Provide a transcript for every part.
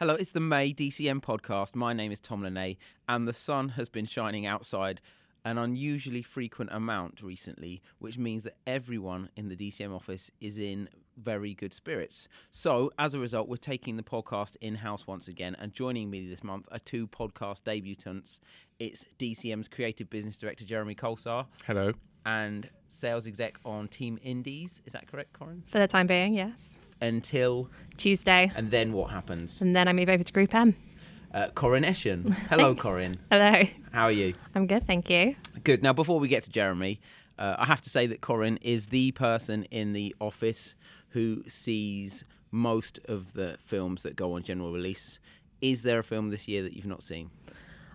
Hello, it's the May DCM podcast. My name is Tom Lene, and the sun has been shining outside an unusually frequent amount recently, which means that everyone in the DCM office is in very good spirits. So, as a result, we're taking the podcast in house once again, and joining me this month are two podcast debutants. It's DCM's creative business director, Jeremy Colsar. Hello. And sales exec on Team Indies. Is that correct, Corin? For the time being, yes. Until Tuesday. And then what happens? And then I move over to Group M. Uh, Corin Eshen. Hello, Corin. Hello. How are you? I'm good, thank you. Good. Now, before we get to Jeremy, uh, I have to say that Corin is the person in the office who sees most of the films that go on general release. Is there a film this year that you've not seen?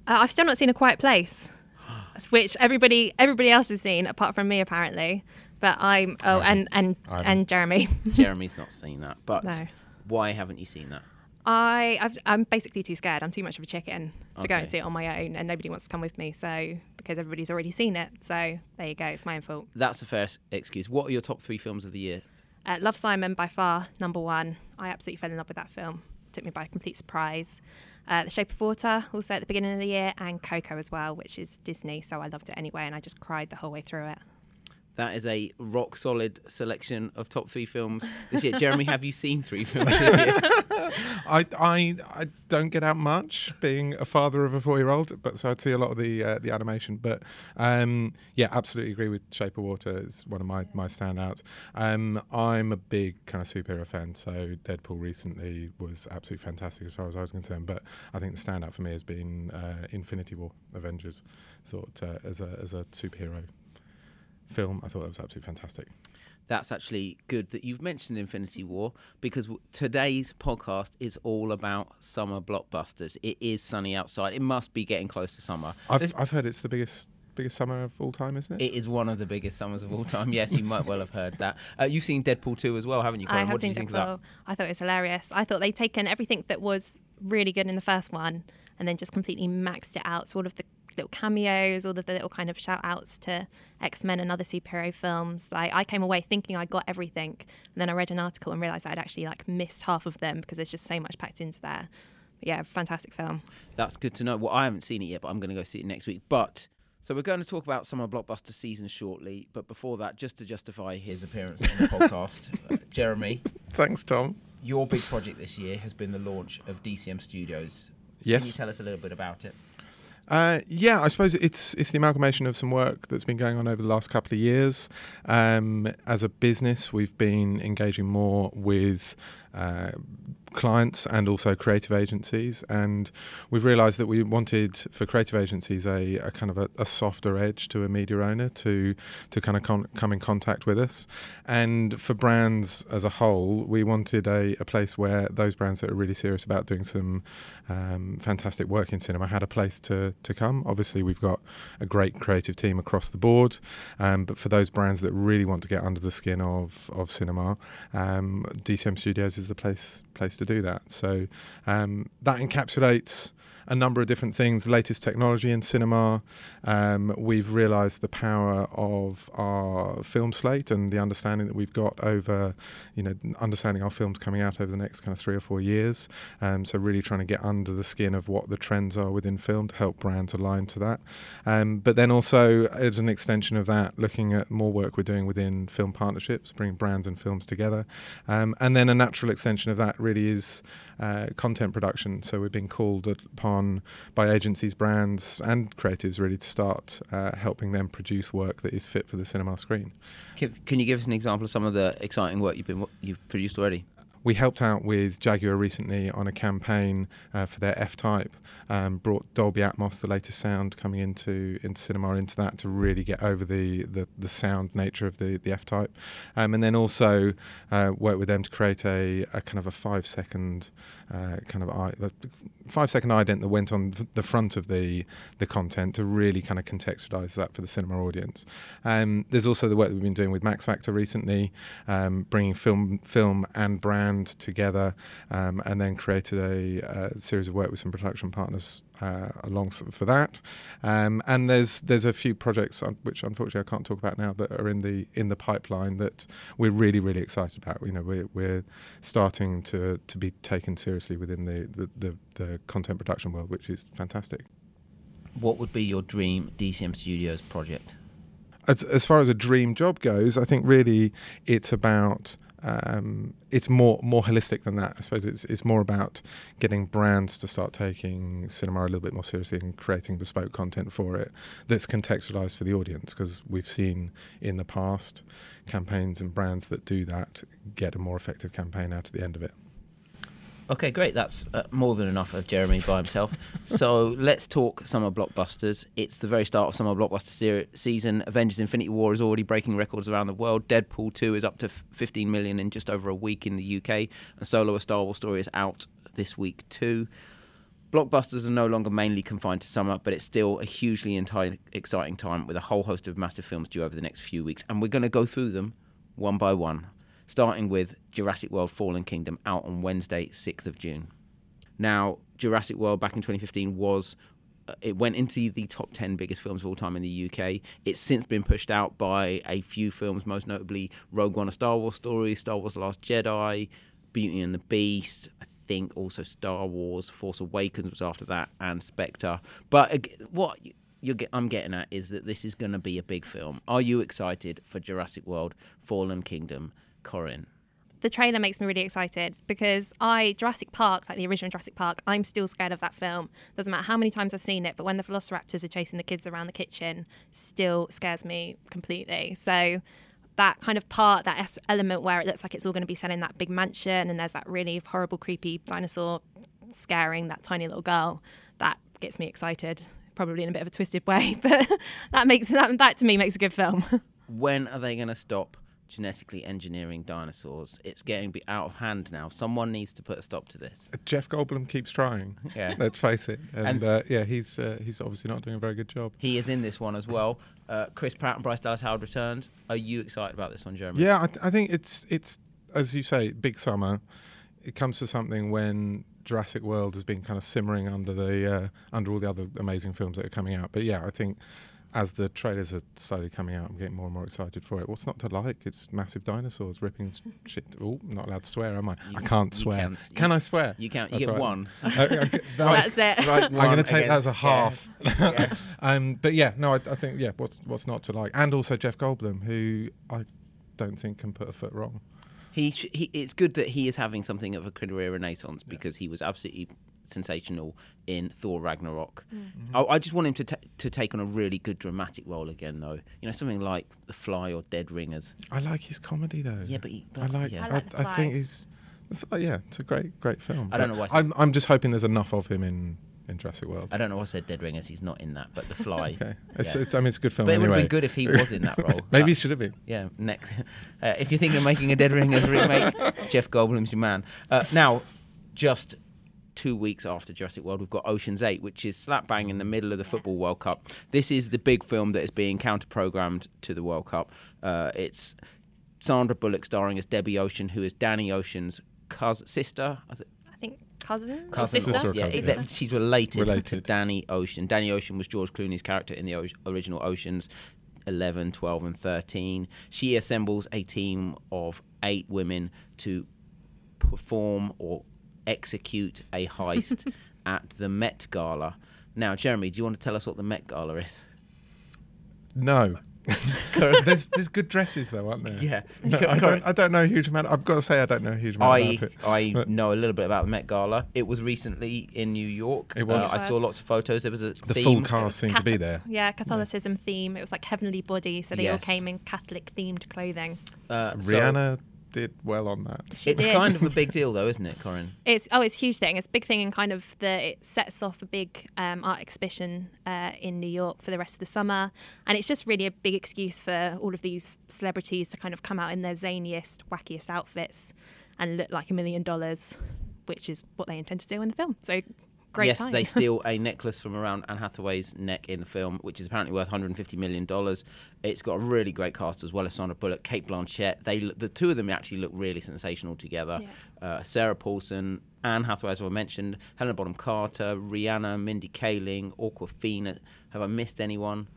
Uh, I've still not seen A Quiet Place, which everybody everybody else has seen apart from me apparently. But I'm oh and and and Jeremy. Jeremy's not seen that. But No. why haven't you seen that? I I've, I'm basically too scared. I'm too much of a chicken to go and see it on my own, and nobody wants to come with me. So because everybody's already seen it, so there you go. It's my own fault. That's a fair s- excuse. What are your top three films of the year? Uh, Love Simon by far number one. I absolutely fell in love with that film. Took me by complete surprise. Uh, the Shape of Water, also at the beginning of the year, and Coco as well, which is Disney, so I loved it anyway, and I just cried the whole way through it. That is a rock solid selection of top three films this year. Jeremy, have you seen three films this year? I, I I don't get out much being a father of a four year old, but so I'd see a lot of the uh, the animation. But um, yeah, absolutely agree with Shape of Water. It's one of my my standouts. Um, I'm a big kind of superhero fan, so Deadpool recently was absolutely fantastic as far as I was concerned. But I think the standout for me has been uh, Infinity War, Avengers. Thought uh, as a as a superhero film, I thought that was absolutely fantastic. That's actually good that you've mentioned Infinity War because today's podcast is all about summer blockbusters. It is sunny outside. It must be getting close to summer. I've This- I've heard it's the biggest biggest summer of all time, isn't it? it is one of the biggest summers of all time. Yes, you might well have heard that. Uh, you've seen Deadpool 2 as well, haven't you, I have What do seen you think of Deadpool. I thought it was hilarious. I thought they'd taken everything that was really good in the first one and then just completely maxed it out. So all of the little cameos, all of the little kind of shout outs to X Men and other superhero films. Like I came away thinking I got everything, and then I read an article and realised I'd actually like missed half of them because there's just so much packed into there. But yeah, fantastic film. That's good to know. Well, I haven't seen it yet, but I'm going to go see it next week. But so we're going to talk about summer blockbuster season shortly. But before that, just to justify his appearance on the podcast, uh, Jeremy, Thanks, Tom. your big project this year has been the launch of DCM Studios. Yes. Can you tell us a little bit about it? Uh, yeah, I suppose it's it's the amalgamation of some work that's been going on over the last couple of years. Um, as a business, we've been engaging more with uh, clients and also creative agencies, and we've realised that we wanted for creative agencies a, a kind of a, a softer edge to a media owner to to kind of con- come in contact with us, and for brands as a whole, we wanted a, a place where those brands that are really serious about doing some um, fantastic work in cinema had a place to, to come. Obviously, we've got a great creative team across the board, um, but for those brands that really want to get under the skin of, of cinema, um, DCM Studios is the place place to do that. So um, that encapsulates a number of different things, latest technology in cinema. Um, we've realised the power of our film slate and the understanding that we've got over, you know, understanding our films coming out over the next kind of three or four years. Um, so really trying to get under the skin of what the trends are within film to help brands align to that. Um, but then also as an extension of that, looking at more work we're doing within film partnerships, bringing brands and films together. Um, and then a natural extension of that really is uh, content production. So we're being called upon by agencies, brands, and creatives really to start uh, helping them produce work that is fit for the cinema screen. Can, can you give us an example of some of the exciting work you've been you've produced already? We helped out with Jaguar recently on a campaign uh, for their F-Type. Um, brought Dolby Atmos, the latest sound, coming into into cinema into that to really get over the the, the sound nature of the the F-Type, um, and then also uh, work with them to create a, a kind of a five second uh, kind of five second ident that went on the front of the the content to really kind of contextualize that for the cinema audience. Um, there's also the work that we've been doing with Max Factor recently, um, bringing film film and brand brand together, um, and then created a, a, series of work with some production partners uh, along for that. Um, and there's there's a few projects which unfortunately I can't talk about now that are in the in the pipeline that we're really really excited about. You know, we're we're starting to to be taken seriously within the the, the, the content production world, which is fantastic. What would be your dream DCM Studios project? As, as far as a dream job goes, I think really it's about um, it's more more holistic than that. I suppose it's it's more about getting brands to start taking cinema a little bit more seriously and creating bespoke content for it that's contextualized for the audience. Because we've seen in the past campaigns and brands that do that get a more effective campaign out at the end of it. Okay, great. That's uh, more than enough of Jeremy by himself. so let's talk summer blockbusters. It's the very start of summer blockbuster se- season. Avengers: Infinity War is already breaking records around the world. Deadpool 2 is up to 15 million in just over a week in the UK, and Solo: A Star Wars Story is out this week too. Blockbusters are no longer mainly confined to summer, but it's still a hugely enti- exciting time with a whole host of massive films due over the next few weeks, and we're going to go through them one by one starting with Jurassic World Fallen Kingdom out on Wednesday, 6th of June. Now, Jurassic World back in 2015 was uh, it went into the top 10 biggest films of all time in the UK. It's since been pushed out by a few films, most notably Rogue One, a Star Wars story, Star Wars The Last Jedi, Beauty and the Beast, I think also Star Wars Force Awakens was after that, and Spectre. But what get, I'm getting at is that this is going to be a big film. Are you excited for Jurassic World Fallen Kingdom? Corinne? The trailer makes me really excited because I Jurassic Park, like the original Jurassic Park, I'm still scared of that film. Doesn't matter how many times I've seen it, but when the Velociraptors are chasing the kids around the kitchen, still scares me completely. So that kind of part, that element where it looks like it's all going to be set in that big mansion, and there's that really horrible, creepy dinosaur scaring that tiny little girl, that gets me excited. Probably in a bit of a twisted way, but that makes that, that to me makes a good film. when are they going to stop genetically engineering dinosaurs. It's getting out of hand now. Someone needs to put a stop to this. Uh, Jeff Goldblum keeps trying. Yeah, let's face it. And, and uh, yeah, he's uh, he's obviously not doing a very good job. He is in this one as well. Uh, Chris Pratt and Bryce Dallas Howard returns. Are you excited about this one, Jeremy? Yeah, I, th- I think it's it's as you say, big summer. It comes to something when Jurassic World has been kind of simmering under the uh, under all the other amazing films that are coming out. But yeah, I think as the trailers are slowly coming out, I'm getting more and more excited for it. What's not to like? It's massive dinosaurs ripping shit. Oh, not allowed to swear, am I? You I can't swear. Can, can I swear? You can't. You That's get right. one. That's it. I'm going to take again. that as a half. Yeah. yeah. um, but yeah, no, I, I, think yeah. What's what's not to like? And also Jeff Goldblum, who I don't think can put a foot wrong. He, he it's good that he is having something of a career renaissance because he was absolutely sensational in Thor Ragnarok. Mm-hmm. I, I, just want him to t- to take on a really good dramatic role again, though. You know, something like The Fly or Dead Ringers. I like his comedy though. Yeah, but, he, but I like. Yeah. I, like I, I think he's. Yeah, it's a great, great film. I don't know why. I'm, I'm just hoping there's enough of him in in Jurassic World. I don't know why I said Dead Ringers. He's not in that, but The Fly. okay, it's, yes. it's, I mean it's a good film. But it would have been good if he was in that role. Maybe he should have been. Yeah. Next, uh, if you're thinking of making a Dead Ringers remake, Jeff Goldblum's your man. Uh, now, just two weeks after Jurassic World, we've got Ocean's 8, which is slap bang in the middle of the Football World Cup. This is the big film that is being counter programmed to the World Cup. Uh, it's Sandra Bullock starring as Debbie Ocean, who is Danny Ocean's cousin, sister. I, th- I think cousin, cousin, sister. Yeah, cousin, yeah. she's related, related, to Danny Ocean. Danny Ocean was George Clooney's character in the o- original Oceans. 11, 12, and 13. She assembles a team of eight women to perform or execute a heist at the Met Gala. Now, Jeremy, do you want to tell us what the Met Gala is? No. there's there's good dresses though, aren't there? Yeah. No, I, don't, I don't know a huge amount. I've got to say I don't know a huge amount I, about it. I but know a little bit about the Met Gala. It was recently in New York. It was. Uh, I saw lots of photos. There was a the theme. full cast seemed to be there. Yeah, Catholicism yeah. theme. It was like heavenly body, so they yes. all came in Catholic themed clothing. Uh, Rihanna. So did well on that. She it's did. kind of a big deal, though, isn't it, Corinne? It's oh, it's a huge thing. It's a big thing, and kind of the it sets off a big um, art exhibition uh, in New York for the rest of the summer, and it's just really a big excuse for all of these celebrities to kind of come out in their zaniest, wackiest outfits and look like a million dollars, which is what they intend to do in the film. So great yes, time. they steal a necklace from around Anne Hathaway's neck in the film, which is apparently worth 150 million dollars. It's got a really great cast as well as Sandra Bullock, Cate Blanchett. They the two of them actually look really sensational together. Uh, Sarah Paulson, Anne Hathaway, as I mentioned, Helena Bonham Carter, Rihanna, Mindy Kaling, Awkwafina. Have I missed anyone?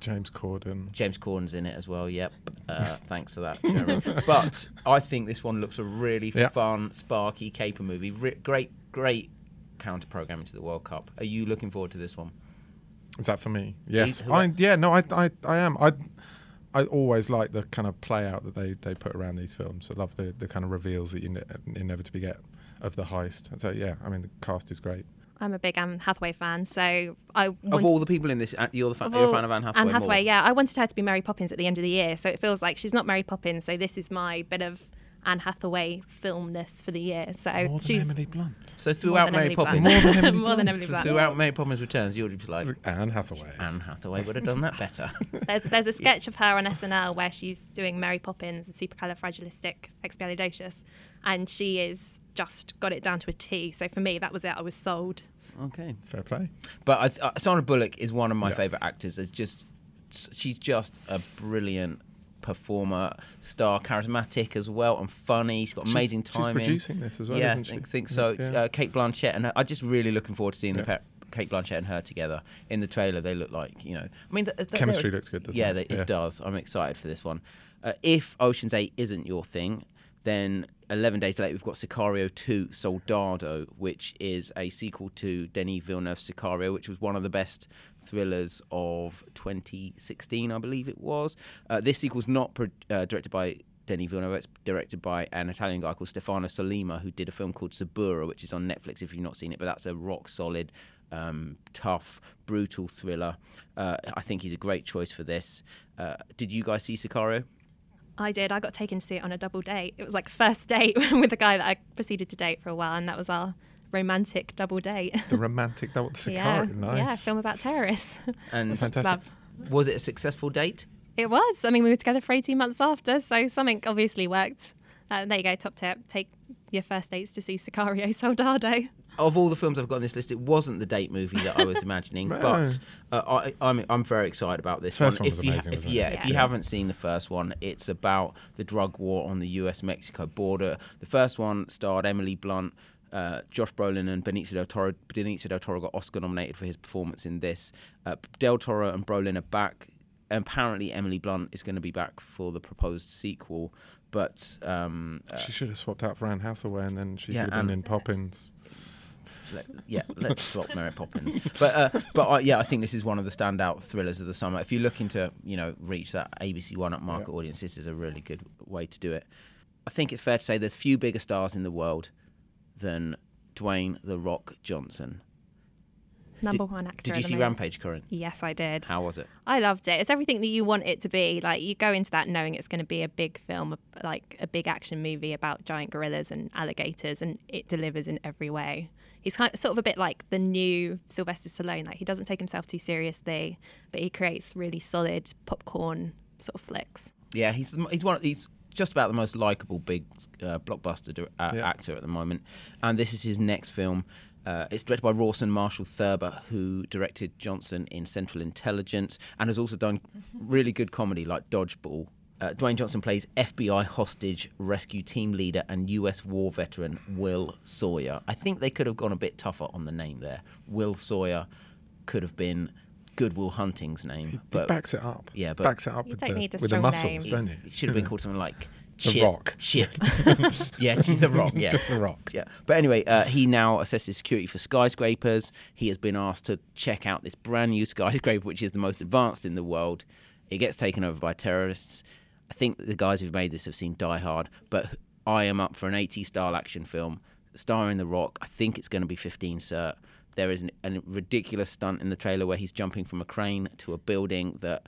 James Corden. James Corden's in it as well. Yep. Uh, thanks for that, but I think this one looks a really Yeah. fun, sparky caper movie. Re- great, great counter programming to the World Cup. Are you looking forward to this one? Is that for me? Yes. who- I, yeah. No. I, I. I am. I. I always like the kind of play out that they, they put around these films. I love the, the kind of reveals that you ne- inevitably get of the heist. So yeah, I mean the cast is great. I'm a big Anne Hathaway fan, so I Of all the people in this, uh, you're the fan, of you're a fan of Anne Hathaway. Anne Hathaway, more. yeah. I wanted her to be Mary Poppins at the end of the year, so it feels like she's not Mary Poppins. So this is my bit of Anne Hathaway filmness for the year. So More than she's Emily Blunt. So throughout Mary Poppins, More than Emily More than Blunt. Emily so Blunt. throughout Mary Poppins Returns, you'd be like, Anne Hathaway. Anne Hathaway would have done that better. There's there's a sketch of her on SNL where she's doing Mary Poppins and supercalifragilisticexpialidocious, and she is just got it down to a T. So for me, that was it. I was sold. okay. Fair play. But I th- uh, Sandra Bullock is one of my Yeah. favourite actors. It's just she's just a brilliant performer, star, charismatic as well, and funny. She's got She's- amazing timing. she's producing this as well, Yeah, I think, think so. Yeah. Uh, Cate Blanchett and her, I'm just really looking forward to seeing Yeah. the pair. Cate Blanchett and her together in the trailer. They look like you know. I mean, Chemistry looks good, doesn't yeah, it? they- Yeah. it does. I'm excited for this one. Uh, if Ocean's Eight isn't your thing, then 11 days later we've got Sicario 2 Soldado, which is a sequel to Denis Villeneuve's Sicario, which was one of the best thrillers of 2016, I believe it was. Uh, this sequel's not pro- uh, directed by Denis Villeneuve. It's directed by an Italian guy called Stefano Sollima, who did a film called Suburra, which is on Netflix if you've not seen it. But that's a rock solid, um, tough, brutal thriller. Uh, I think he's a great choice for this. Uh, did you guys see Sicario? I did. I got taken to see it on a double date. It was like first date with a guy that I proceeded to date for a while, and that was our romantic double date. The romantic double yeah, Sicario. Nice. yeah, film about terrorists. And Fantastic. Love. was it a successful date? It was. I mean, we were together for 18 months after, so something obviously worked. Uh, there you go, top tip. Take your first dates to see Sicario Soldado. Of all the films I've got on this list, it wasn't the date movie that I was imagining, No. but uh, I, I'm I'm very excited about this First one. one was if you, amazing, if, wasn't yeah, if you haven't seen the first one, it's about the drug war on the U.S.-Mexico border. The first one starred Emily Blunt. Uh, Josh Brolin and Benicio del Toro. Benicio del Toro got Oscar nominated for his performance in this. Uh, del Toro and Brolin are back. Apparently, Emily Blunt is going to be back for the proposed sequel, but um, uh, She should have swapped out for Anne Hathaway and then she Yeah, would have been in Poppins. Let, yeah, let's drop Mary Poppins. But uh, but yeah, I think this is one of the standout thrillers of the summer. If you're looking to you know reach that ABC One up market Yeah. audience, this is a really good way to do it. I think it's fair to say there's few bigger stars in the world than Dwayne the Rock Johnson. Number one actor. Did you see moment. Rampage, Corin? Yes, I did. How was it? I loved it. It's everything that you want it to be. Like you go into that knowing it's going to be a big film, like a big action movie about giant gorillas and alligators, and it delivers in every way. He's kind of, sort of a bit like the new Sylvester Stallone. Like he doesn't take himself too seriously, but he creates really solid popcorn sort of flicks. Yeah, he's the, he's one. Of, he's just about the most likable big uh, blockbuster uh, Yeah. actor at the moment, and this is his next film. Uh, it's directed by Rawson Marshall Thurber, who directed Johnson in Central Intelligence, and has also done really good comedy like Dodgeball. Uh, Dwayne Johnson plays FBI hostage rescue team leader and U.S. war veteran Will Sawyer. I think they could have gone a bit tougher on the name there. Will Sawyer could have been Good Will Hunting's name, He but backs it up. Yeah, but- backs it up You with don't the, need a with the strong muscles, name. don't you? it should have been called something like The Rock. Chip. yeah, the Rock. Yeah, Just the Rock. Yeah, but anyway, uh, he now assesses security for skyscrapers. He has been asked to check out this brand new skyscraper, which is the most advanced in the world. It gets taken over by terrorists. I think the guys who've made this have seen Die Hard, but I am up for an 80 style action film starring The Rock. I think it's going to be 15 cert. There is an, a ridiculous stunt in the trailer where he's jumping from a crane to a building that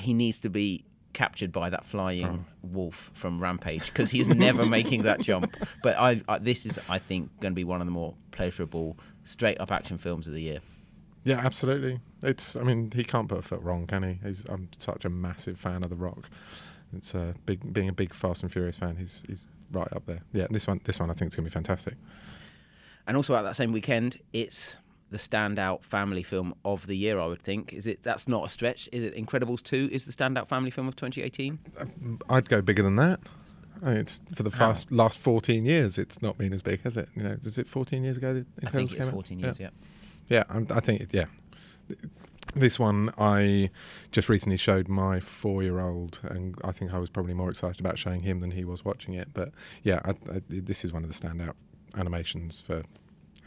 he needs to be captured by that flying wolf from Rampage because he's never making that jump. But I, I, this is, I think, going to be one of the more pleasurable straight up action films of the year. Yeah, absolutely. It's. I mean, he can't put a foot wrong, can he? He's, I'm such a massive fan of The Rock. It's uh, big. Being a big Fast and Furious fan, he's he's right up there. Yeah, this one. This one, I think, is going to be fantastic. and also at that same weekend, it's the standout family film of the year. I would think. Is it? That's not a stretch. Is it? Incredibles two is the standout family film of 2018. Um, I'd go bigger than that. I mean, it's for the How? fast, last 14 years. It's not been as big, has it? You know, is it 14 years ago? That I think it's came out? 14 years. Yeah. Yeah, I'm, I think yeah. This one I just recently showed my four-year-old, and I think I was probably more excited about showing him than he was watching it. But yeah, I, I, this is one of the standout animations for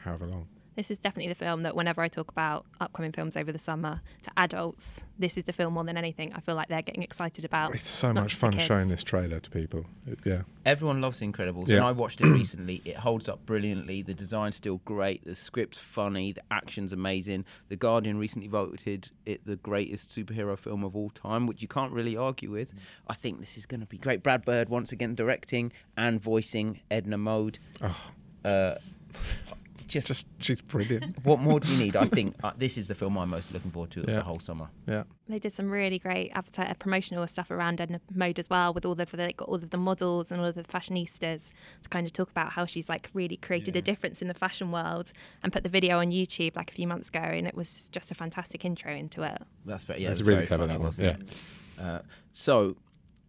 however long. This is definitely the film that whenever I talk about upcoming films over the summer to adults, this is the film more than anything I feel like they're getting excited about. It's so much fun showing this trailer to people. It, yeah, Everyone loves Incredibles, Yeah. and I watched it recently. It holds up brilliantly. The design's still great. The script's funny. The action's amazing. The Guardian recently voted it the greatest superhero film of all time, which you can't really argue with. I think this is going to be great. Brad Bird once again directing and voicing Edna Mode. oh, Uh, just, just she's brilliant. what more do you need? I think uh, this is the film I'm most looking forward to of Yeah. the whole summer. yeah, They did some really great advertise promotional stuff around Edna Mode as well, with all of the they got all of the models and all of the fashionistas to kind of talk about how she's like really created a difference in the fashion world and put the video on YouTube like a few months ago, and it was just a fantastic intro into it. That's very yeah, It's it was really very clever, funny, that one, was yeah. Uh, so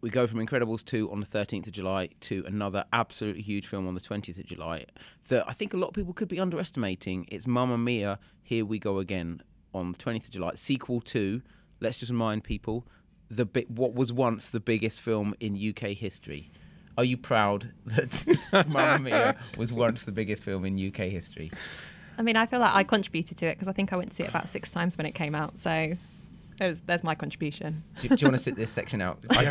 we go from Incredibles 2 on the 13th of July to another absolutely huge film on the 20th of July that I think a lot of people could be underestimating. It's Mamma Mia, Here We Go Again on the 20th of July. Sequel to, let's just remind people, the bi- what was once the biggest film in UK history. Are you proud that Mamma Mia was once the biggest film in UK history? I mean, I feel like I contributed to it because I think I went to see it about six times when it came out. So there's, there's my contribution. Do, do you want to sit this section out? I,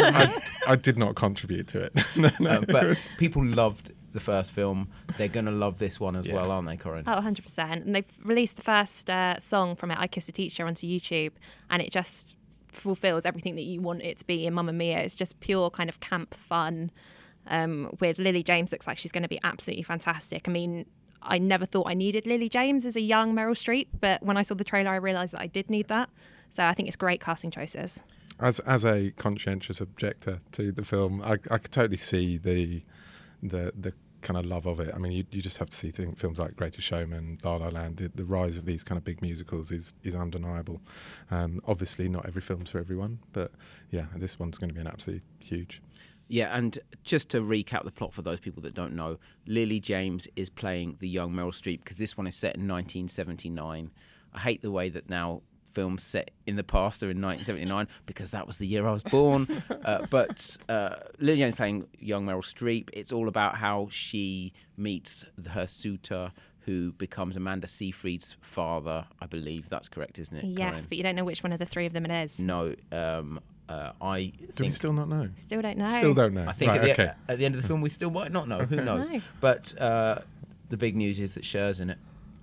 I, I did not contribute to it. no, no. Uh, but people loved the first film. They're going to love this one as Yeah. well, aren't they, Corinne? Oh, 100%. And they've released the first uh, song from it, I Kiss a Teacher, onto YouTube, and it just fulfills everything that you want it to be in Mamma Mia. It's just pure kind of camp fun. Um, with Lily James, looks like she's going to be absolutely fantastic. I mean, I never thought I needed Lily James as a young Meryl Streep, but when I saw the trailer, I realised that I did need that. So I think it's great casting choices. as as a conscientious objector to the film, I, I could totally see the the the kind of love of it. I mean, you, you just have to see thing, films like Greatest Showman, La La Land. The, the rise of these kind of big musicals is is undeniable. Um, obviously, not every film's for everyone, but yeah, this one's going to be an absolutely huge. Yeah, and just to recap the plot for those people that don't know, Lily James is playing the young Meryl Streep because this one is set in 1979. I hate the way that now films set in the past or in 1979 because that was the year I was born. uh, but uh, Lily James playing young Meryl Streep. It's all about how she meets her suitor who becomes Amanda Seyfried's father. I believe that's correct, isn't it? Yes, Corinne? but you don't know which one of the three of them it is. no. Um, uh, I do we still not know? Still don't know. Still don't know. I think Right, at, the, okay. at the end of the film we still might not know. Who knows? No. But uh, the big news is that Cher's in it.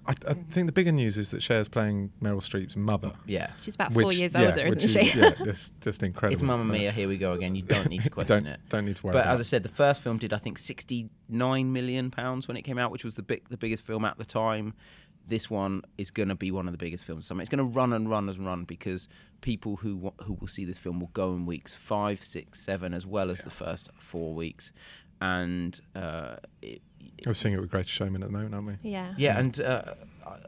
I, I think the bigger news is that Cher's playing Meryl Streep's mother. Yeah. She's about four years yeah, older, isn't is, she? yeah, just, just incredible. It's Mamma Mia, here we go again. You don't need to question don't, it. don't need to worry But about as I said, the first film did I think 69 million pounds when it came out, which was the big, the biggest film at the time. This one is going to be one of the biggest films. of summer. It's going to run and run and run because people who who will see this film will go in weeks five, six, seven, as well as the first four weeks, and uh, it, We're seeing it with Greatest Showman at the moment, aren't we? Yeah. Yeah, and uh,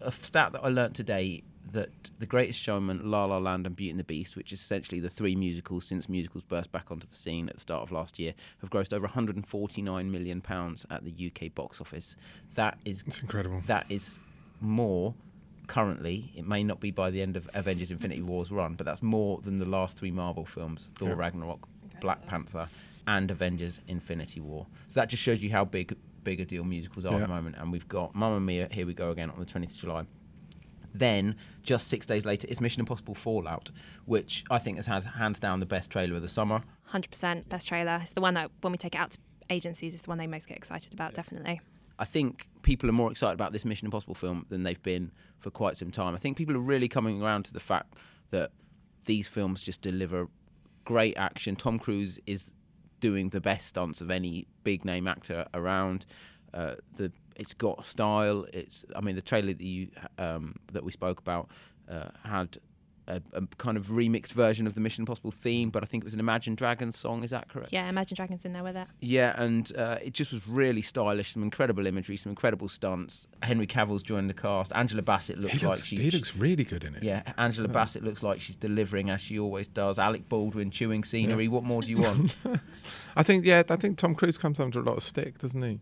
a stat that I learnt today that The Greatest Showman, La La Land, and Beauty and the Beast, which is essentially the three musicals since musicals burst back onto the scene at the start of last year, have grossed over 149 million pounds at the UK box office. That is It's incredible. that is more currently. It may not be by the end of Avengers: Infinity War's run, but that's more than the last three Marvel films: Thor: Yeah. Ragnarok, Black Panther, and Avengers: Infinity War. So that just shows you how big big a deal musicals are at the moment. And we've got Mamma Mia. Here we go again on the 20th of July. Then, just six days later, it's Mission Impossible Fallout, which I think has had hands down the best trailer of the summer. Hundred percent best trailer. It's the one that when we take it out to agencies, is the one they most get excited about. Definitely. I think people are more excited about this Mission Impossible film than they've been for quite some time. I think people are really coming around to the fact that these films just deliver great action. Tom Cruise is doing the best stunts of any big name actor around. Uh, the it's got style. It's I mean the trailer that you um, that we spoke about uh, had a, a kind of remixed version of the Mission Impossible theme, but I think it was an Imagine Dragons song. Is that correct? Yeah, Imagine Dragons in there with it. Yeah, and uh, it just was really stylish. Some incredible imagery, some incredible stunts. Henry Cavill's joined the cast. Angela Bassett looks He like looks, she's. he looks really good in it. yeah, Angela Bassett looks like she's delivering as she always does. Alec Baldwin chewing scenery. What more do you want? I think yeah, I think Tom Cruise comes under a lot of stick, doesn't he?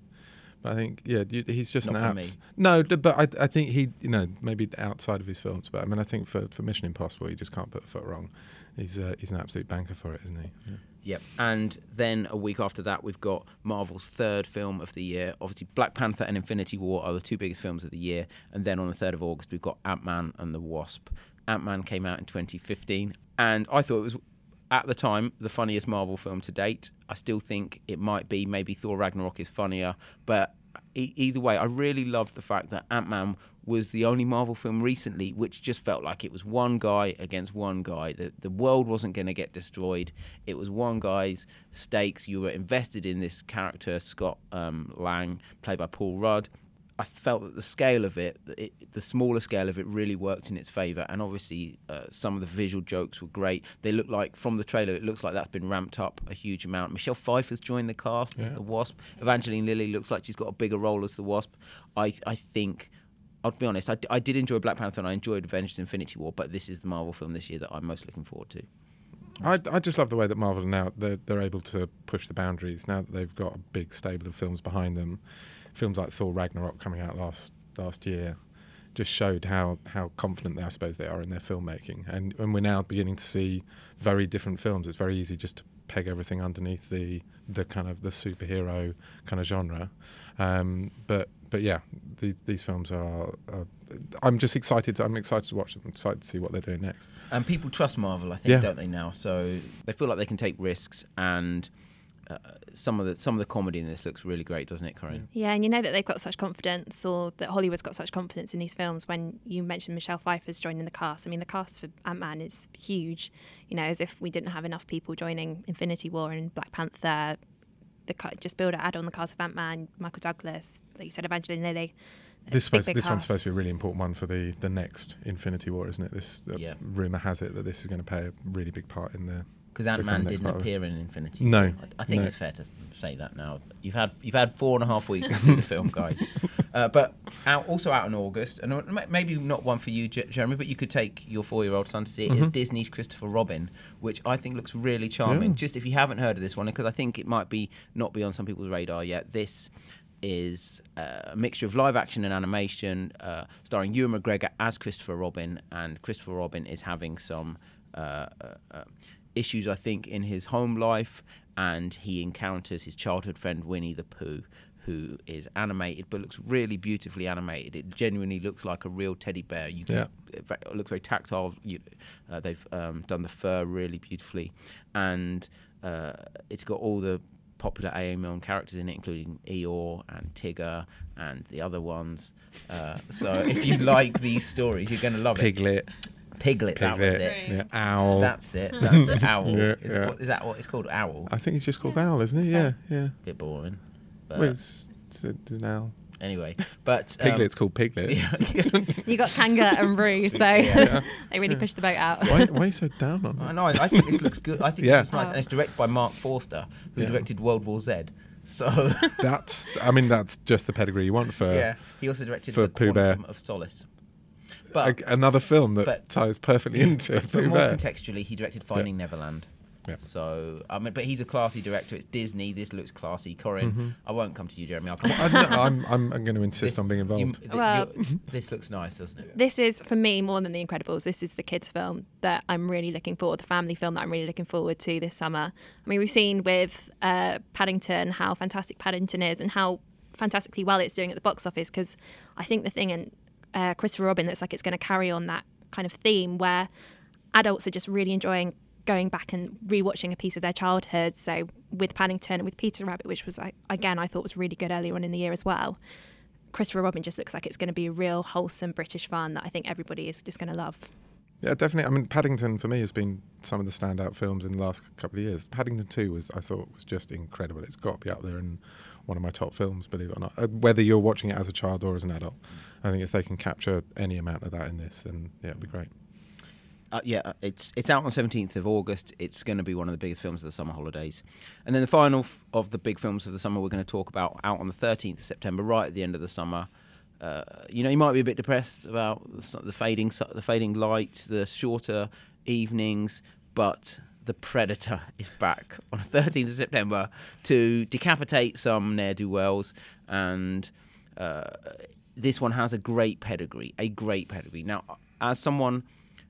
I think yeah, he's just Not an abs- No, but I, I think he, you know, maybe outside of his films, but I mean, I think for, for Mission Impossible, you just can't put a foot wrong. He's uh, he's an absolute banker for it, isn't he? Yeah. Yep. And then a week after that, we've got Marvel's third film of the year. Obviously, Black Panther and Infinity War are the two biggest films of the year. And then on the 3rd of August, we've got Ant Man and the Wasp. Ant Man came out in 2015. And I thought it was, at the time, the funniest Marvel film to date. I still think it might be. Maybe Thor Ragnarok is funnier. But either way, I really loved the fact that Ant Man was the only Marvel film recently which just felt like it was one guy against one guy. The, the world wasn't going to get destroyed. It was one guy's stakes. You were invested in this character, Scott um, Lang, played by Paul Rudd. I felt that the scale of it, it, the smaller scale of it, really worked in its favour. And obviously, uh, some of the visual jokes were great. They look like, from the trailer, it looks like that's been ramped up a huge amount. Michelle Pfeiffer's joined the cast as the Wasp. Evangeline Lilly looks like she's got a bigger role as the Wasp. I, I think, I'll be honest, I, I did enjoy Black Panther and I enjoyed Avengers Infinity War, but this is the Marvel film this year that I'm most looking forward to. I, I just love the way that Marvel are now they're, they're able to push the boundaries now that they've got a big stable of films behind them. Films like Thor Ragnarok coming out last last year just showed how, how confident they, I suppose they are in their filmmaking, and and we're now beginning to see very different films. It's very easy just to peg everything underneath the the kind of the superhero kind of genre, um, but but yeah, these, these films are, are. I'm just excited. To, I'm excited to watch them. I'm excited to see what they're doing next. And people trust Marvel, I think, Yeah. don't they now? So they feel like they can take risks, and uh, some of the some of the comedy in this looks really great, doesn't it, Corinne? Yeah, and you know that they've got such confidence, or that Hollywood's got such confidence in these films. When you mentioned Michelle Pfeiffer's joining the cast, I mean, the cast for Ant Man is huge. You know, as if we didn't have enough people joining Infinity War and Black Panther. The just build an add on the cast of Ant Man, Michael Douglas, like you said, Evangeline Lilly. This Big, supposed, big this one's supposed to be a really important one for the, the next Infinity War, isn't it? This the Yeah. rumor has it that this is going to play a really big part in the. Because Ant Man didn't appear in Infinity. No, I, I think no. it's fair to say that now. You've had you've had four and a half weeks to see the film, guys. Uh, but out, also out in August, and maybe not one for you, Jeremy, but you could take your four-year-old son to see it. it. Is. Disney's Christopher Robin, which I think looks really charming. Yeah. Just if you haven't heard of this one, because I think it might be not be on some people's radar yet. This is uh, a mixture of live action and animation, uh, starring Ewan McGregor as Christopher Robin, and Christopher Robin is having some uh, uh, uh, issues, I think, in his home life, and he encounters his childhood friend Winnie the Pooh. Who is animated but looks really beautifully animated? It genuinely looks like a real teddy bear. You Yeah. it it looks very tactile. You, uh, they've um, done the fur really beautifully, and uh, it's got all the popular AML characters in it, including Eeyore and Tigger and the other ones. Uh, so if you like these stories, you're going to love Piglet, it. Piglet, that was Piglet, it. yeah, Owl. That's it. That's it. Owl. Yeah, is, yeah. It, what, is that what it's called? Owl. I think it's just called Owl, isn't it? Yeah, yeah. bit boring. But Well, it's, it's, it's an owl. anyway, but um, Piglet's called Piglet. You got Kanga and Roo, so Yeah. they really pushed the boat out. why, why are you so down on It? I know. I I think this looks good. I think Yeah. this is nice, and it's directed by Marc Forster, who Yeah. directed World War Z. So That's. I mean, that's just the pedigree you want for yeah, he also directed for The Pooh Bear. Of Solace. But a, another film that but- ties perfectly into but Pooh more Bear. contextually, he directed Finding Neverland. Yeah. So I mean, but he's a classy director. It's Disney. This looks classy. Corinne, Mhm. I won't come to you, Jeremy. I'll come. I, no, I'm, I'm, I'm going to insist This- on being you- involved. th- Well- this looks nice, doesn't it? This is for me more than The Incredibles. This is the kids' film that I'm really looking forward. The family film that I'm really looking forward to this summer. I mean, we've seen with uh, Paddington how fantastic Paddington is and how fantastically well it's doing at the box office. Because I think the thing in uh, Christopher Robin looks like it's going to carry on that kind of theme where adults are just really enjoying going back and rewatching a piece of their childhood. So with Paddington and with Peter Rabbit, which was like, again I thought was really good earlier on in the year as well. Christopher Robin just looks like it's going to be a real wholesome British fun that I think everybody is just going to love. Yeah, definitely. I mean, Paddington for me has been some of the standout films in the last couple of years. Paddington Two was, I thought, was just incredible. It's got to be up there in one of my top films, believe it or not. Uh, whether you're watching it as a child or as an adult, I think if they can capture any amount of that in this, then yeah, it'd be great. Uh, yeah, uh, it's it's out on the seventeenth of August. It's going to be one of the biggest films of the summer holidays, and then the final f- of the big films of the summer we're going to talk about out on the thirteenth of September, right at the end of the summer. Uh, you know, you might be a bit depressed about the, fading the fading light, the shorter evenings, but the Predator is back on the 13th of September to decapitate some ne'er do wells. And uh, this one has a great pedigree, a great pedigree. Now, as someone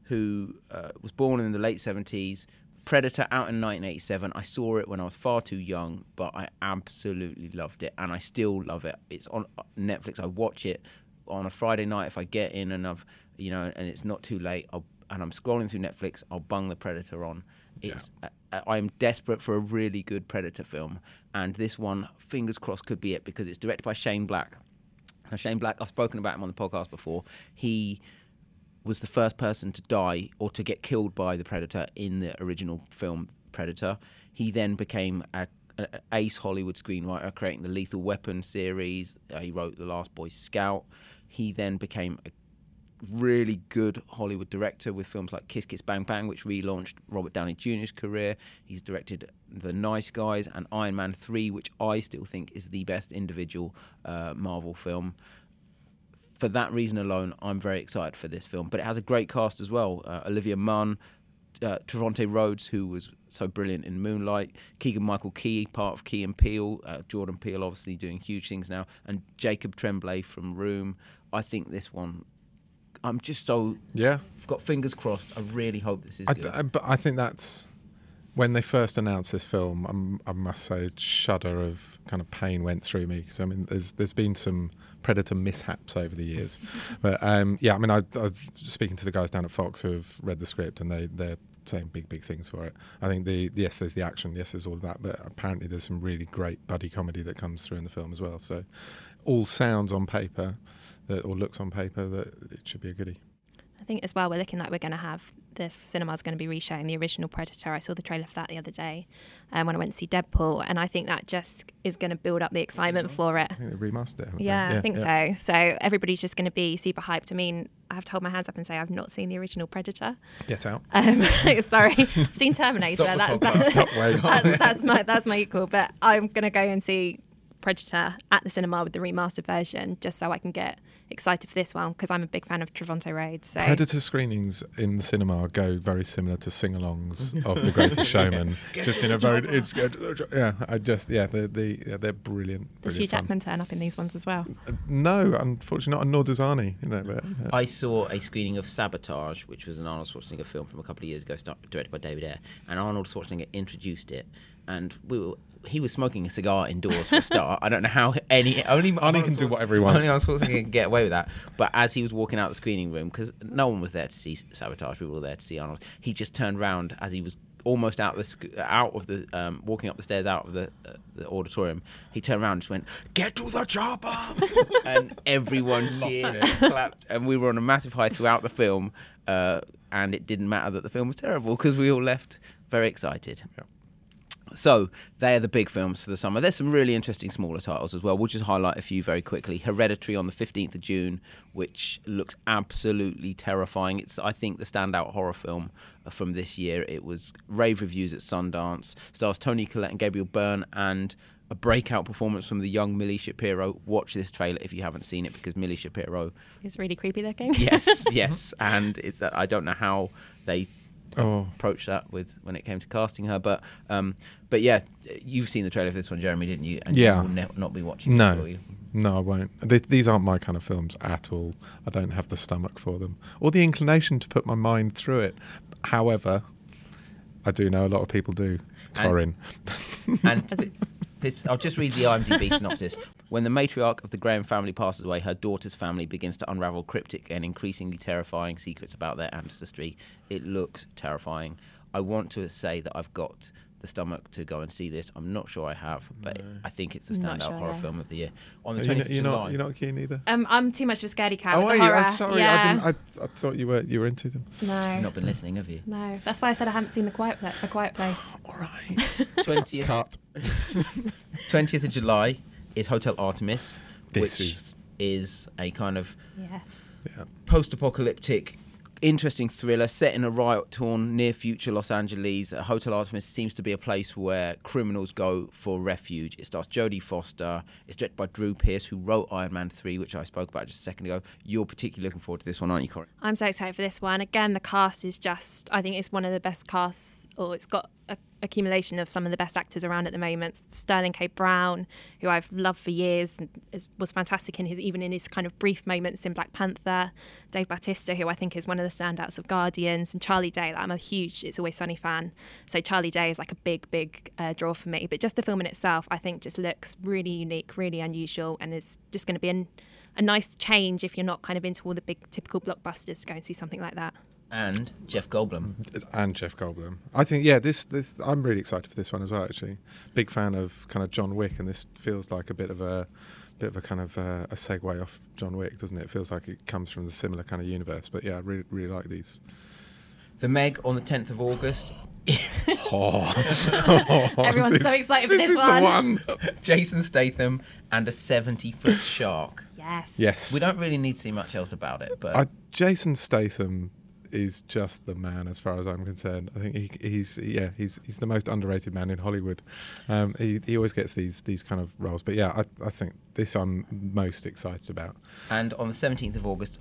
who uh, was born in the late 70s, Predator out in 1987. I saw it when I was far too young, but I absolutely loved it, and I still love it. It's on uh, Netflix. I watch it on a Friday night if I get in and I've, you know, and it's not too late. I'll, and I'm scrolling through Netflix. I'll bung the Predator on. It's uh, I'm desperate for a really good Predator film, and this one, fingers crossed, could be it because it's directed by Shane Black. Now, Shane Black, I've spoken about him on the podcast before. He was the first person to die or to get killed by the Predator in the original film Predator. He then became a, a ace Hollywood screenwriter, creating the Lethal Weapon series. Uh, he wrote The Last Boy Scout. He then became a really good Hollywood director with films like Kiss Kiss Bang Bang, which relaunched Robert Downey Jr.'s career. He's directed The Nice Guys and Iron Man 3, which I still think is the best individual uh, Marvel film for that reason alone, I'm very excited for this film. But it has a great cast as well. Uh, Olivia Munn, uh, Trevante Rhodes, who was so brilliant in Moonlight, Keegan Michael Key, part of Key and Peele, uh, Jordan Peele, obviously doing huge things now, and Jacob Tremblay from Room. I think this one. I'm just so Yeah. Got fingers crossed. I really hope this is I, good. I- but I think that's when they first announced this film. I'm, I must say, a shudder of kind of pain went through me because I mean, there's there's been some predator mishaps over the years, but um, yeah, I mean, I, I've speaking to the guys down at Fox who have read the script and they they're saying big big things for it. I think the yes, there's the action, yes, there's all of that, but apparently there's some really great buddy comedy that comes through in the film as well. So, all sounds on paper that or looks on paper that it should be a goodie. I think as well, we're looking like we're going to have this cinema's going to be reshowing the original Predator. I saw the trailer for that the other day um, when I went to see Deadpool, and I think that just is going to build up the excitement for it. I think they remastered it. haven't? Yeah, I think yeah. so. So everybody's just going to be super hyped. I mean, I have to hold my hands up and say I've not seen the original Predator. Get out. Um, sorry, I've seen Terminator. That's, that's, that's, that's my that's my equal. But I'm going to go and see Predator at the cinema with the remastered version, just so I can get excited for this one because I'm a big fan of Trevante Rhodes. So Predator screenings in the cinema go very similar to sing-alongs of The Greatest Showman. just in a very, it's, yeah, I just, yeah, they're, the, yeah, they're brilliant. does brilliant Hugh fun. Jackman turn up in these ones as well? Uh, no, unfortunately not, and nor does Arnie. You know, but, uh, I saw a screening of Sabotage, which was an Arnold Schwarzenegger film from a couple of years ago, start, directed by David Ayer, and Arnold Schwarzenegger introduced it, and we were, he was smoking a cigar indoors for a start. I don't know how any only Arnie can do whatever he wants. Only Arnold Schwarzenegger can get away with that. But as he was walking out the screening room, because no one was there to see Sabotage, people were there to see Arnold. He just turned round as he was almost out of the out of the um, walking up the stairs out of the, uh, the auditorium. He turned around and just went, "Get to the chopper!" and everyone cheered, clapped, and we were on a massive high throughout the film. Uh, and it didn't matter that the film was terrible because we all left very excited. Yeah. So they are the big films for the summer. There's some really interesting smaller titles as well. We'll just highlight a few very quickly. Hereditary on the 15th of June, which looks absolutely terrifying. It's I think the standout horror film from this year. It was rave reviews at Sundance. Stars Toni Collette and Gabriel Byrne and a breakout performance from the young Millie Shapiro. Watch this trailer if you haven't seen it because Millie Shapiro. is really creepy looking. Yes, yes, and it's that I don't know how they oh, approach that with when it came to casting her. But um, but yeah, you've seen the trailer for this one, Jeremy, didn't you? And Yeah. you will ne- not be watching. No. this, no, I won't. Th- these aren't my kind of films at all. I don't have the stomach for them or the inclination to put my mind through it. However, I do know a lot of people do. And- And th- this, I'll just read the IMDb synopsis. When the matriarch of the Graham family passes away, her daughter's family begins to unravel cryptic and increasingly terrifying secrets about their ancestry. It looks terrifying. I want to say that I've got the stomach to go and see this. I'm not sure I have, but I think it's the standout sure, horror yeah. film of the year. On the You're 20th not, of you're, not, you're not keen either. Um, I'm too much of a scaredy cat. Oh, with are the you? horror. I'm sorry. Yeah. I, didn't, I, I thought you were you were into them. no. You've not been listening, have you? No, that's why I said I haven't seen the Quiet Pla- A Quiet Place. All right. 20th, Cut. 20th of July is Hotel Artemis, This which is- is a kind of Yes. Yeah. post-apocalyptic interesting thriller set in a riot-torn near-future Los Angeles. Uh, Hotel Artemis seems to be a place where criminals go for refuge. It stars Jodie Foster. It's directed by Drew Pearce, who wrote Iron Man 3, which I spoke about just a second ago. You're particularly looking forward to this one, aren't you, Corin? I'm so excited for this one. Again, the cast is just, I think it's one of the best casts, or it's got a accumulation of some of the best actors around at the moment. Sterling K. Brown, who I've loved for years, and is, was fantastic in his even in his kind of brief moments in Black Panther. Dave Bautista, who I think is one of the standouts of Guardians, and Charlie Day. Like, I'm a huge It's Always Sunny fan, so Charlie Day is like a big, big uh, draw for me. But just the film in itself, I think, just looks really unique, really unusual, and is just going to be an, a nice change if you're not kind of into all the big typical blockbusters to go and see something like that and Jeff Goldblum. And Jeff Goldblum. I think yeah, this, this I'm really excited for this one as well. Actually, big fan of kind of John Wick, and this feels like a bit of a bit of a kind of uh, a segue off John Wick, doesn't it? It feels like it comes from the similar kind of universe. But yeah, I really really like these. The Meg on the 10th of August. oh. Everyone's this, so excited for this, this one. one. Jason Statham and a 70 foot shark. Yes. Yes. We don't really need to see much else about it, but uh, Jason Statham is just the man as far as I'm concerned. I think he, he's yeah he's he's the most underrated man in Hollywood. Um, he he always gets these these kind of roles. But yeah, I I think this I'm most excited about. And on the 17th of August.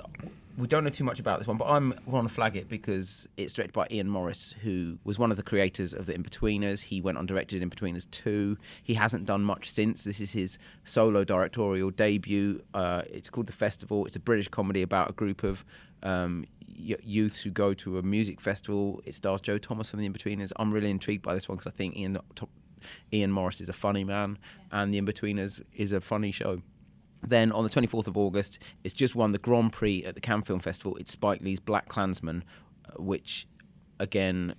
We don't know too much about this one, but I'm want to flag it because it's directed by Iain Morris, who was one of the creators of the Inbetweeners. He went on directed Inbetweeners 2. He hasn't done much since. This is his solo directorial debut. Uh, it's called The Festival. It's a British comedy about a group of um, youths who go to a music festival. It stars Joe Thomas from The Inbetweeners. I'm really intrigued by this one because I think Ian Iain Morris is a funny man, yeah. and The Inbetweeners is a funny show. Then on the 24th of August, it's just won the Grand Prix at the Cannes Film Festival. It's Spike Lee's Black Klansman, uh, which again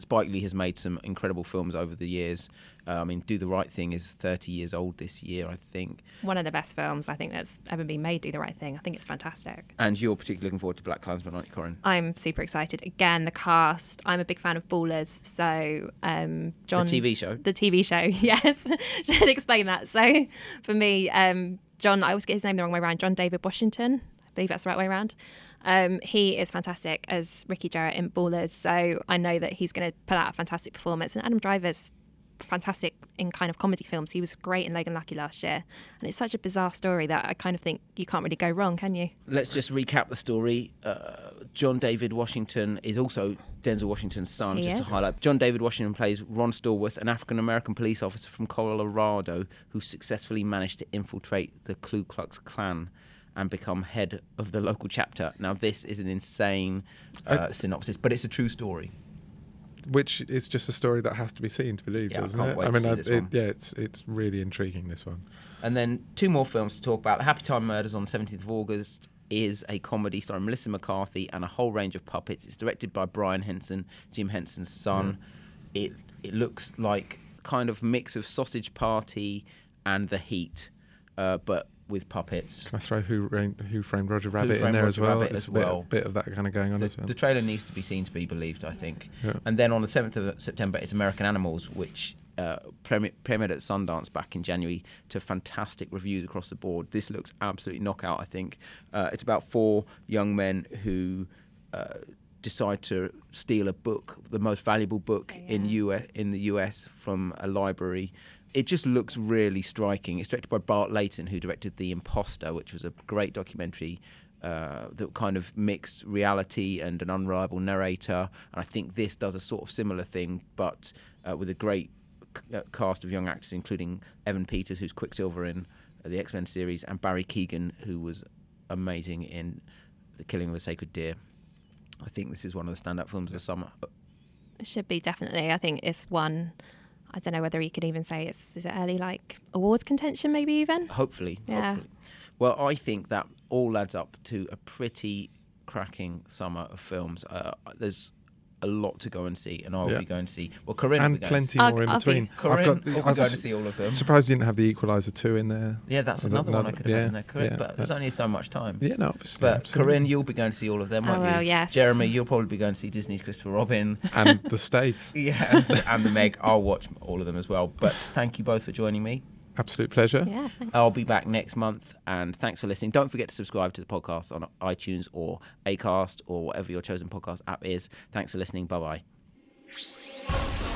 Spike Lee has made some incredible films over the years. Uh, I mean, Do the Right Thing is 30 years old this year, I think. One of the best films I think that's ever been made, Do the Right Thing. I think it's fantastic. And you're particularly looking forward to Black Klansman, aren't you, Corin? I'm super excited. Again, the cast. I'm a big fan of Ballers. So, um, John. The TV show? The TV show, yes. Should explain that. So, for me, um, John, I always get his name the wrong way around. John David Washington. I believe that's the right way around. Um, he is fantastic as Ricky Jerret in Ballers, so I know that he's going to put out a fantastic performance. And Adam Driver's fantastic in kind of comedy films. He was great in Logan Lucky last year, and it's such a bizarre story that I kind of think you can't really go wrong, can you? Let's just recap the story. Uh, John David Washington is also Denzel Washington's son. He just is. to highlight, John David Washington plays Ron Stallworth, an African American police officer from Colorado who successfully managed to infiltrate the Ku Klux Klan and become head of the local chapter. Now, this is an insane uh, I, synopsis, but it's a true story. Which is just a story that has to be seen to believe, yeah, doesn't I it? I mean, it, yeah, it's it's really intriguing. This one. And then two more films to talk about. The Happy Time Murders on the 17th of August is a comedy starring Melissa McCarthy and a whole range of puppets. It's directed by Brian Henson, Jim Henson's son. It it looks like kind of mix of Sausage Party and The Heat, uh, but with puppets. Can I throw Who, Who Framed Roger Rabbit Framed in there Roger as well? Rabbit as well. Bit, bit, of that kind of going on the, as well. The trailer needs to be seen to be believed, I think. Yeah. And then on the 7th of September, it's American Animals, which uh, premiered at Sundance back in January to fantastic reviews across the board. This looks absolutely knockout, I think. Uh, it's about four young men who. Uh, decide to steal a book, the most valuable book so, yeah. in US in the US from a library, it just looks really striking. It's directed by Bart Layton, who directed The Imposter, which was a great documentary uh, that kind of mixed reality and an unreliable narrator. And I think this does a sort of similar thing, but uh, with a great c- uh, cast of young actors, including Evan Peters, who's Quicksilver in uh, the X Men series, and Barry Keoghan, who was amazing in The Killing of a Sacred Deer. I think this is one of the standout films of the summer. It should be definitely. I think it's one I don't know whether you could even say it's is it early like awards contention, maybe even. Hopefully, yeah. Hopefully. Well, I think that all adds up to a pretty cracking summer of films. Uh, there's a lot to go and see, and I'll yeah. be going to see. Well, Corin and plenty more I'll, in I'll between. Corin I've got, will be going to see all of them. Surprised you didn't have the Equalizer two in there. Yeah, that's another, another one I could have yeah, in there, Corin, yeah, but there's only so much time. Yeah, no, obviously. But absolutely. Corin, you'll be going to see all of them, oh, won't well, you? yes. Jeremy, you'll probably be going to see Disney's Christopher Robin and the Staith. yeah, and, and the Meg. I'll watch all of them as well. But thank you both for joining me. Absolute pleasure. Yeah, thanks. I'll be back next month, and thanks for listening. Don't forget to subscribe to the podcast on iTunes or Acast or whatever your chosen podcast app is. Thanks for listening. Bye bye.